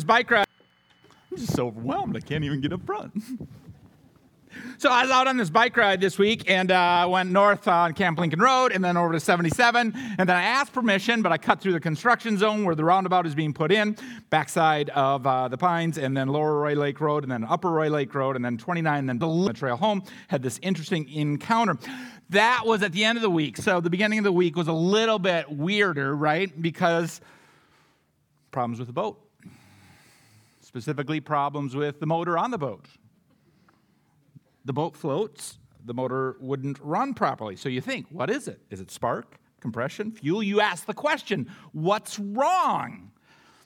This bike ride. I'm just so overwhelmed. I can't even get up front. So I was out on this bike ride this week and I uh, went north on Camp Lincoln Road and then over to 77. And then I asked permission, but I cut through the construction zone where the roundabout is being put in, backside of uh, the Pines, and then Lower Roy Lake Road, and then Upper Roy Lake Road, and then 29, and then the trail home. Had this interesting encounter. That was at the end of the week. So the beginning of the week was a little bit weirder, right? Because problems with the boat, specifically problems with the motor on the boat the boat floats, the motor wouldn't run properly. So you think, what is it? Is it spark, compression, fuel? You ask the question, what's wrong?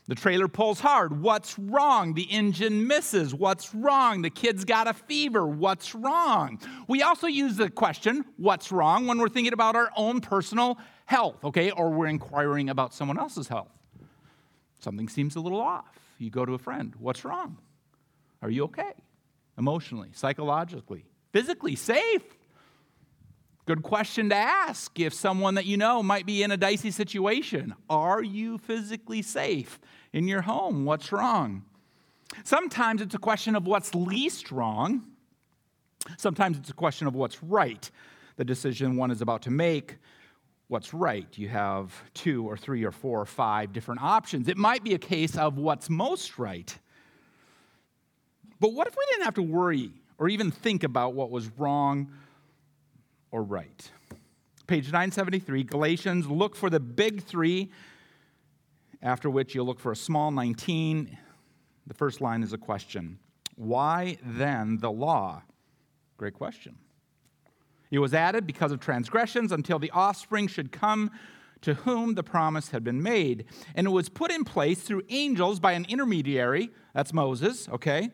The trailer pulls hard. What's wrong? The engine misses. What's wrong? The kid's got a fever. What's wrong? We also use the question, what's wrong, when we're thinking about our own personal health, okay? Or we're inquiring about someone else's health. Something seems a little off. You go to a friend, what's wrong? Are you okay? emotionally, psychologically, physically safe? Good question to ask if someone that you know might be in a dicey situation. Are you physically safe in your home? What's wrong? Sometimes it's a question of what's least wrong. Sometimes it's a question of what's right. The decision one is about to make, what's right. You have two or three or four or five different options. It might be a case of what's most right. But what if we didn't have to worry or even think about what was wrong or right? Page 973, Galatians, look for the big three, after which you'll look for a small 19. The first line is a question Why then the law? Great question. It was added because of transgressions until the offspring should come to whom the promise had been made. And it was put in place through angels by an intermediary, that's Moses, okay?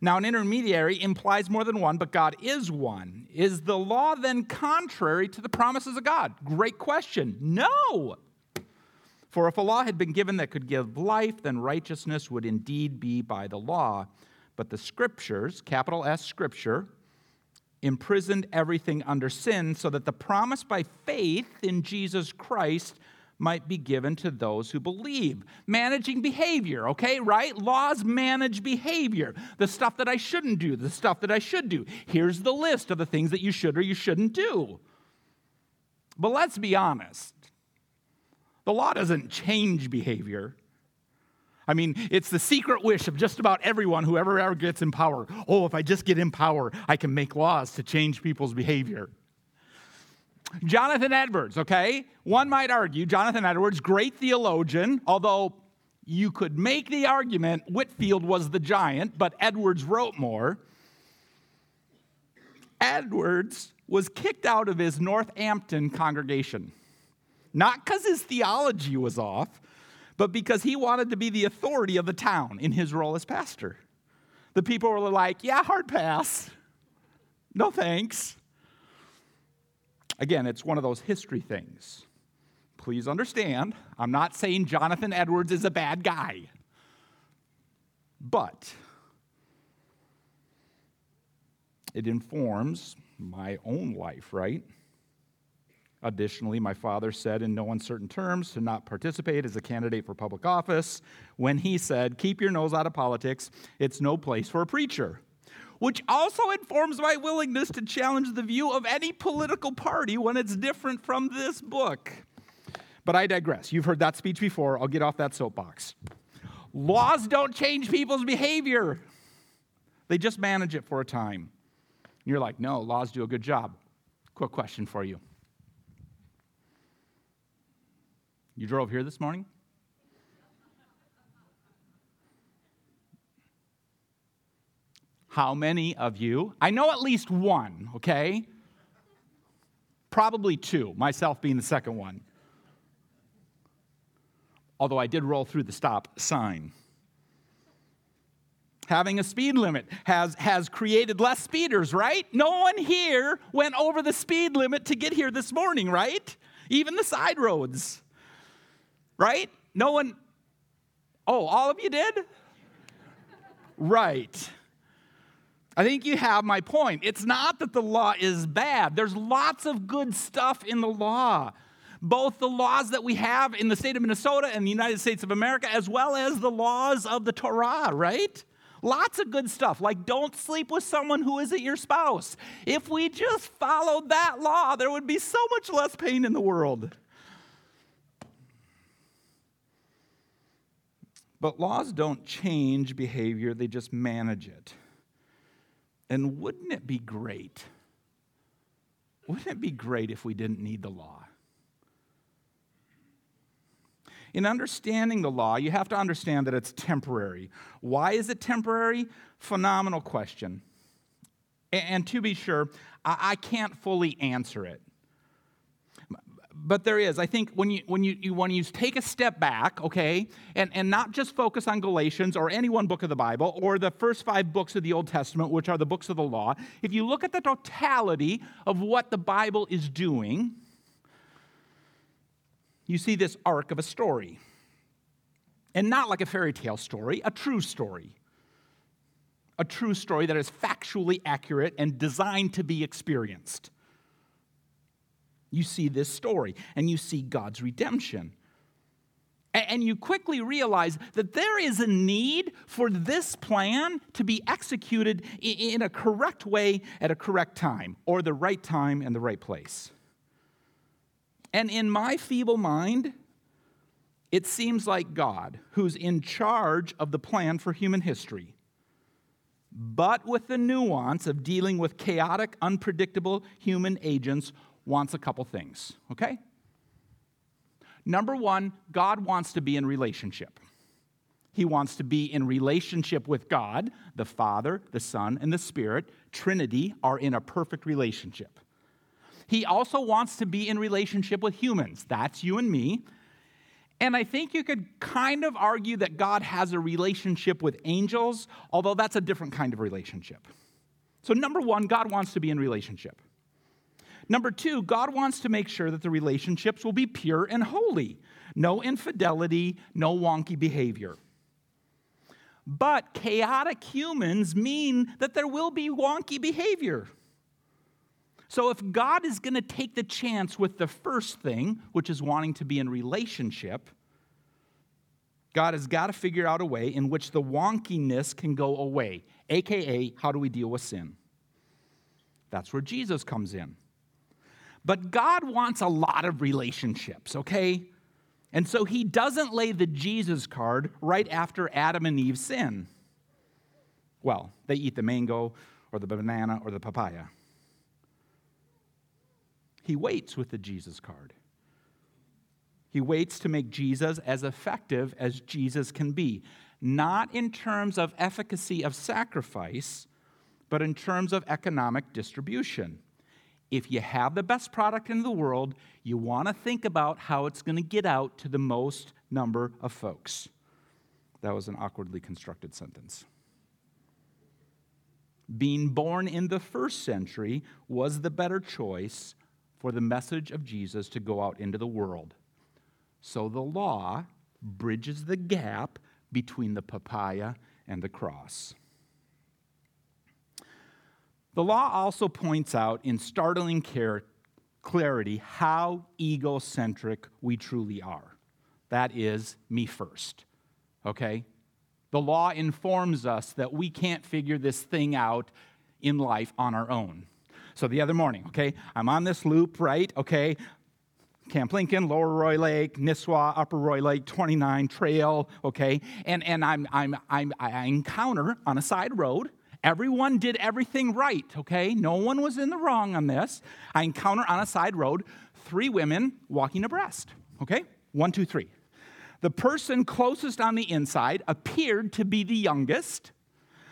Now, an intermediary implies more than one, but God is one. Is the law then contrary to the promises of God? Great question. No. For if a law had been given that could give life, then righteousness would indeed be by the law. But the scriptures, capital S scripture, imprisoned everything under sin so that the promise by faith in Jesus Christ might be given to those who believe. Managing behavior, okay, right? Laws manage behavior. The stuff that I shouldn't do, the stuff that I should do. Here's the list of the things that you should or you shouldn't do. But let's be honest the law doesn't change behavior. I mean, it's the secret wish of just about everyone who ever, ever gets in power. Oh, if I just get in power, I can make laws to change people's behavior. Jonathan Edwards, okay? One might argue Jonathan Edwards, great theologian, although you could make the argument Whitefield was the giant, but Edwards wrote more. Edwards was kicked out of his Northampton congregation. Not because his theology was off, but because he wanted to be the authority of the town in his role as pastor. The people were like, yeah, hard pass. No thanks. Again, it's one of those history things. Please understand, I'm not saying Jonathan Edwards is a bad guy. But it informs my own life, right? Additionally, my father said in no uncertain terms to not participate as a candidate for public office when he said, Keep your nose out of politics, it's no place for a preacher which also informs my willingness to challenge the view of any political party when it's different from this book. But I digress. You've heard that speech before. I'll get off that soapbox. Laws don't change people's behavior, they just manage it for a time. And you're like, no, laws do a good job. Quick question for you. You drove here this morning? How many of you? I know at least one, okay? Probably two, myself being the second one. Although I did roll through the stop sign. Having a speed limit has, has created less speeders, right? No one here went over the speed limit to get here this morning, right? Even the side roads, right? No one, oh, all of you did? Right. I think you have my point. It's not that the law is bad, there's lots of good stuff in the law. both the laws that we have in the state of Minnesota and the United States of America, as well as the laws of the Torah, right? Lots of good stuff, like don't sleep with someone who isn't your spouse. If we just followed that law, there would be so much less pain in the world. But laws don't change behavior, they just manage it. And wouldn't it be great? Wouldn't it be great if we didn't need the law? In understanding the law, you have to understand that it's temporary. Why is it temporary? Phenomenal question. And to be sure, I can't fully answer it but there is. I think when you, when you, you, when you take a step back, okay, and, and not just focus on Galatians or any one book of the Bible or the first five books of the Old Testament, which are the books of the law, if you look at the totality of what the Bible is doing, you see this arc of a story. And not like a fairy tale story, a true story. A true story that is factually accurate and designed to be experienced you see this story and you see God's redemption. And you quickly realize that there is a need for this plan to be executed in a correct way at a correct time, or the right time and the right place. And in my feeble mind, it seems like God, who's in charge of the plan for human history, but with the nuance of dealing with chaotic, unpredictable human agents, wants a couple things, okay? Number one, God wants to be in relationship. He wants to be in relationship with God, the Father, the Son, and the Spirit. Trinity are in a perfect relationship. He also wants to be in relationship with humans. That's you and me. And I think you could kind of argue that God has a relationship with angels, although that's a different kind of relationship. So, number one, God wants to be in relationship. Number two, God wants to make sure that the relationships will be pure and holy. No infidelity, no wonky behavior. But chaotic humans mean that there will be wonky behavior. So if God is going to take the chance with the first thing, which is wanting to be in relationship, God has got to figure out a way in which the wonkiness can go away, aka, how do we deal with sin? That's where Jesus comes in. But God wants a lot of relationships, okay? And so he doesn't lay the Jesus card right after Adam and Eve sin. Well, they eat the mango or the banana or the papaya. He waits with the Jesus card. He waits to make Jesus as effective as Jesus can be, not in terms of efficacy of sacrifice, but in terms of economic distribution if you have the best product in the world, you want to think about how it's going to get out to the most number of folks. That was an awkwardly constructed sentence. Being born in the first century was the better choice for the message of Jesus to go out into the world. So the law bridges the gap between the papaya and the cross. The law also points out in startling care, clarity how egocentric we truly are. That is, me first. Okay? The law informs us that we can't figure this thing out in life on our own. So the other morning, okay, I'm on this loop, right? Okay, Camp Lincoln, Lower Roy Lake, Nisswa, Upper Roy Lake, 29 Trail, okay, and, and I'm, I'm, I'm, I encounter on a side road Everyone did everything right, okay? No one was in the wrong on this. I encounter on a side road three women walking abreast, okay? One, two, three. The person closest on the inside appeared to be the youngest.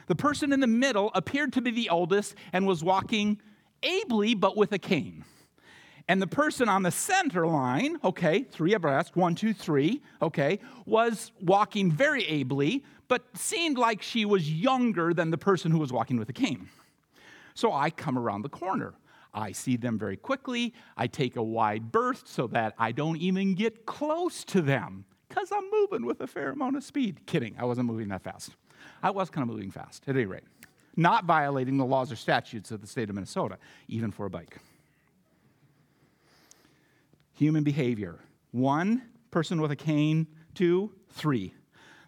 The person in the middle appeared to be the oldest and was walking ably but with a cane. And the person on the center line, okay, three abreast, one, two, three, okay, was walking very ably but seemed like she was younger than the person who was walking with the cane. So I come around the corner. I see them very quickly. I take a wide berth so that I don't even get close to them because I'm moving with a fair amount of speed. Kidding, I wasn't moving that fast. I was kind of moving fast, at any rate. Not violating the laws or statutes of the state of Minnesota, even for a bike. human behavior. One, person with a cane. Two, three.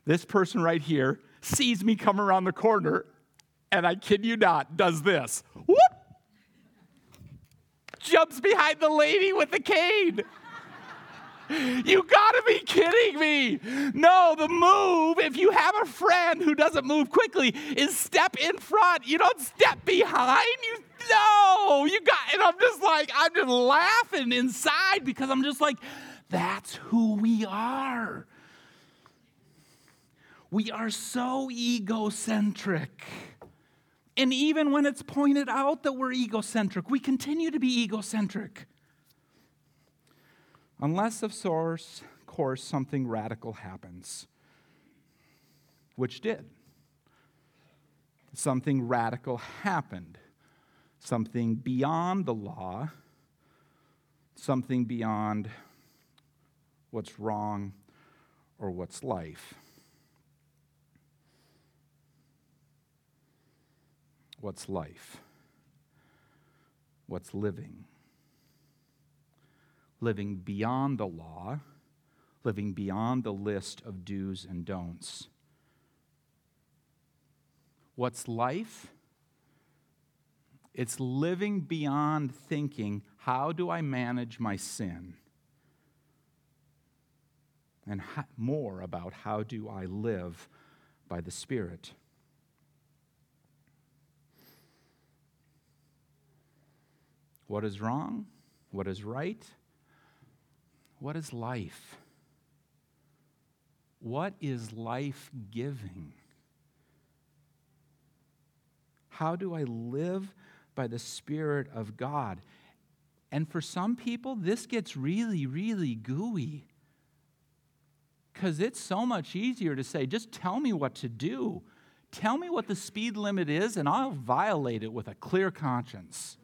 This person right here sees me come around the corner, and I kid you not, does this. Whoop! Jumps behind the lady with the cane. You gotta be kidding me. No, the move, if you have a friend who doesn't move quickly, is step in front. You don't step behind. You no, you got, and I'm just like, I'm just laughing inside because I'm just like, that's who we are. We are so egocentric. And even when it's pointed out that we're egocentric, we continue to be egocentric. Unless, of course, course something radical happens, which did. Something radical happened, something beyond the law, something beyond what's wrong or what's life. What's life? What's living? Living beyond the law, living beyond the list of do's and don'ts. What's life? It's living beyond thinking, how do I manage my sin? And more about how do I live by the Spirit. What is wrong? What is right? What is life? What is life giving? How do I live by the Spirit of God? And for some people, this gets really, really gooey. Because it's so much easier to say, just tell me what to do. Tell me what the speed limit is, and I'll violate it with a clear conscience.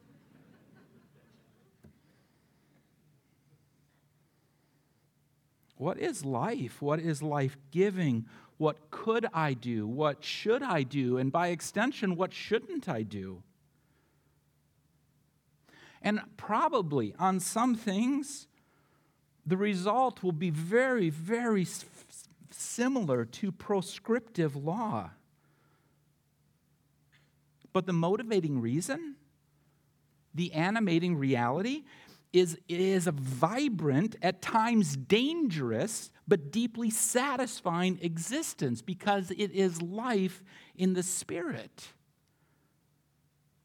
What is life? What is life giving? What could I do? What should I do? And by extension, what shouldn't I do? And probably on some things, the result will be very, very similar to proscriptive law. But the motivating reason, the animating reality, is, is a vibrant, at times dangerous, but deeply satisfying existence because it is life in the Spirit.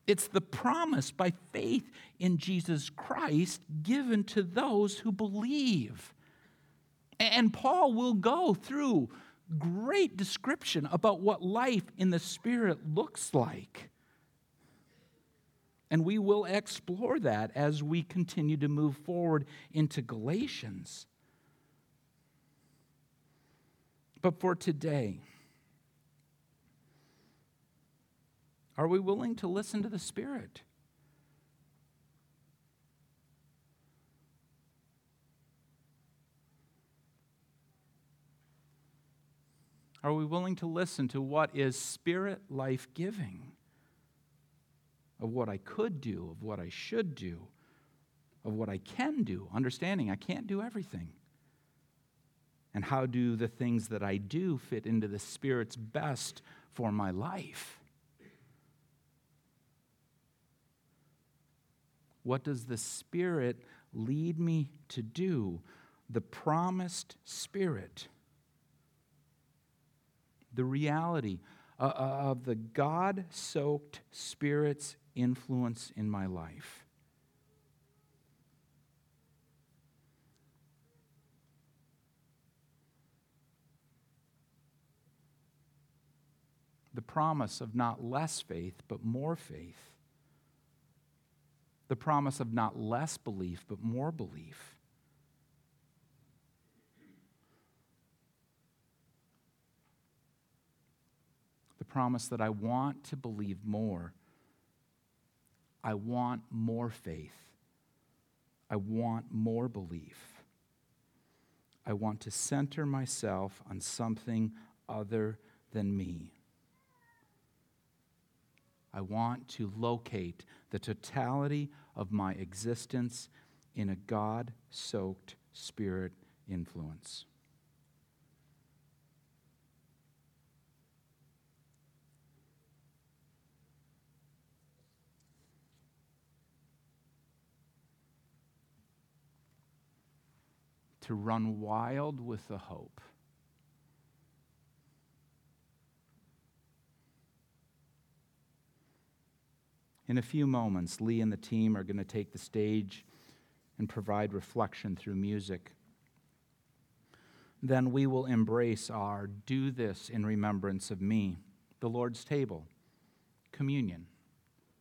It's the promise by faith in Jesus Christ given to those who believe. And Paul will go through great description about what life in the Spirit looks like. And we will explore that as we continue to move forward into Galatians. But for today, are we willing to listen to the Spirit? Are we willing to listen to what is spirit life giving? Of what I could do, of what I should do, of what I can do, understanding I can't do everything. And how do the things that I do fit into the Spirit's best for my life? What does the Spirit lead me to do? The promised Spirit. The reality uh, uh, of the God soaked Spirit's influence in my life. The promise of not less faith, but more faith. The promise of not less belief, but more belief. The promise that I want to believe more I want more faith. I want more belief. I want to center myself on something other than me. I want to locate the totality of my existence in a God soaked spirit influence. To run wild with the hope In a few moments, Lee and the team are going to take the stage and provide reflection through music. Then we will embrace our do this in remembrance of me, the Lord's table, communion,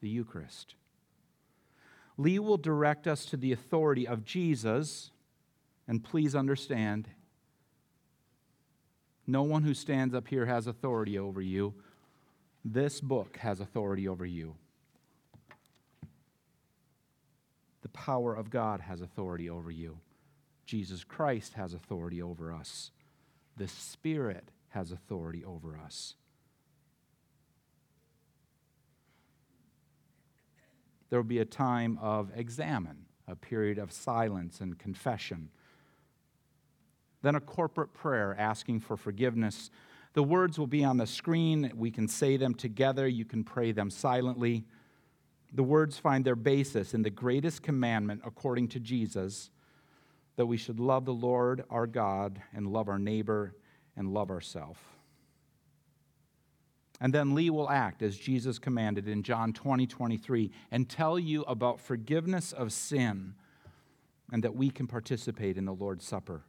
the Eucharist. Lee will direct us to the authority of Jesus, and please understand, no one who stands up here has authority over you. This book has authority over you. The power of God has authority over you. Jesus Christ has authority over us. The Spirit has authority over us. There will be a time of examine, a period of silence and confession. Then a corporate prayer asking for forgiveness. The words will be on the screen. We can say them together. You can pray them silently. The words find their basis in the greatest commandment according to Jesus that we should love the Lord our God and love our neighbor and love ourselves. And then Lee will act as Jesus commanded in John 20, 23, and tell you about forgiveness of sin and that we can participate in the Lord's Supper.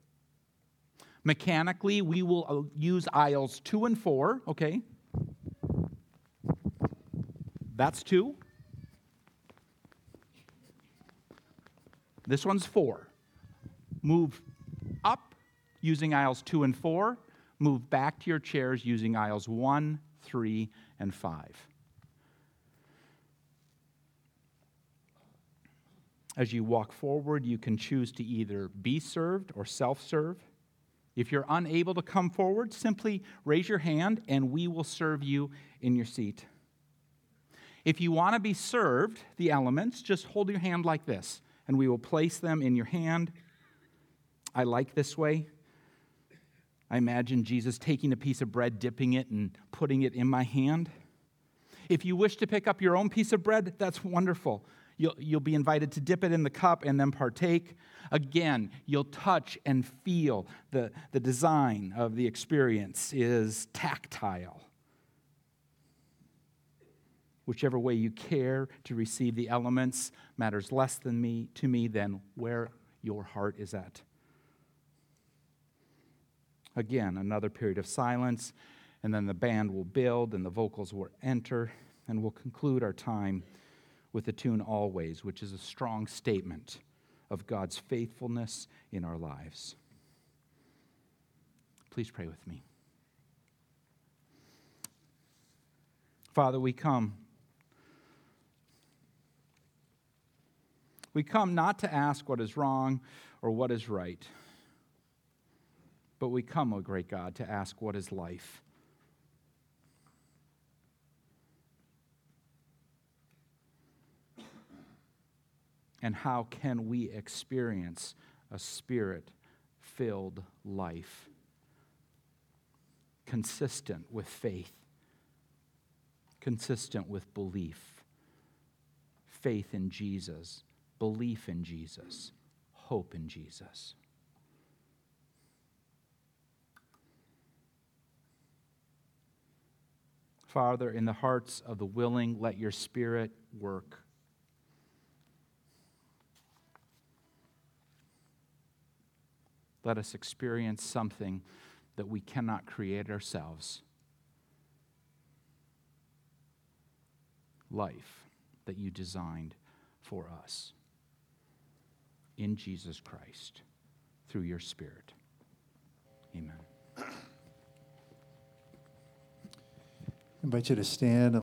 Mechanically, we will uh, use aisles two and four, okay? That's two. This one's four. Move up using aisles two and four. Move back to your chairs using aisles one, three, and five. As you walk forward, you can choose to either be served or self serve. If you're unable to come forward, simply raise your hand and we will serve you in your seat. If you want to be served the elements, just hold your hand like this and we will place them in your hand. I like this way. I imagine Jesus taking a piece of bread, dipping it, and putting it in my hand. If you wish to pick up your own piece of bread, that's wonderful. You'll, you'll be invited to dip it in the cup and then partake. Again, you'll touch and feel the, the design of the experience is tactile whichever way you care to receive the elements matters less than me to me than where your heart is at again another period of silence and then the band will build and the vocals will enter and we'll conclude our time with the tune always which is a strong statement of god's faithfulness in our lives. Please pray with me. Father we come. We come not to ask what is wrong or what is right, but we come, O oh great God, to ask what is life. And how can we experience a spirit filled life consistent with faith, consistent with belief, faith in Jesus? belief in Jesus, hope in Jesus. Father, in the hearts of the willing, let your Spirit work. Let us experience something that we cannot create ourselves life that you designed for us in Jesus Christ through your Spirit. Amen. I invite you to stand.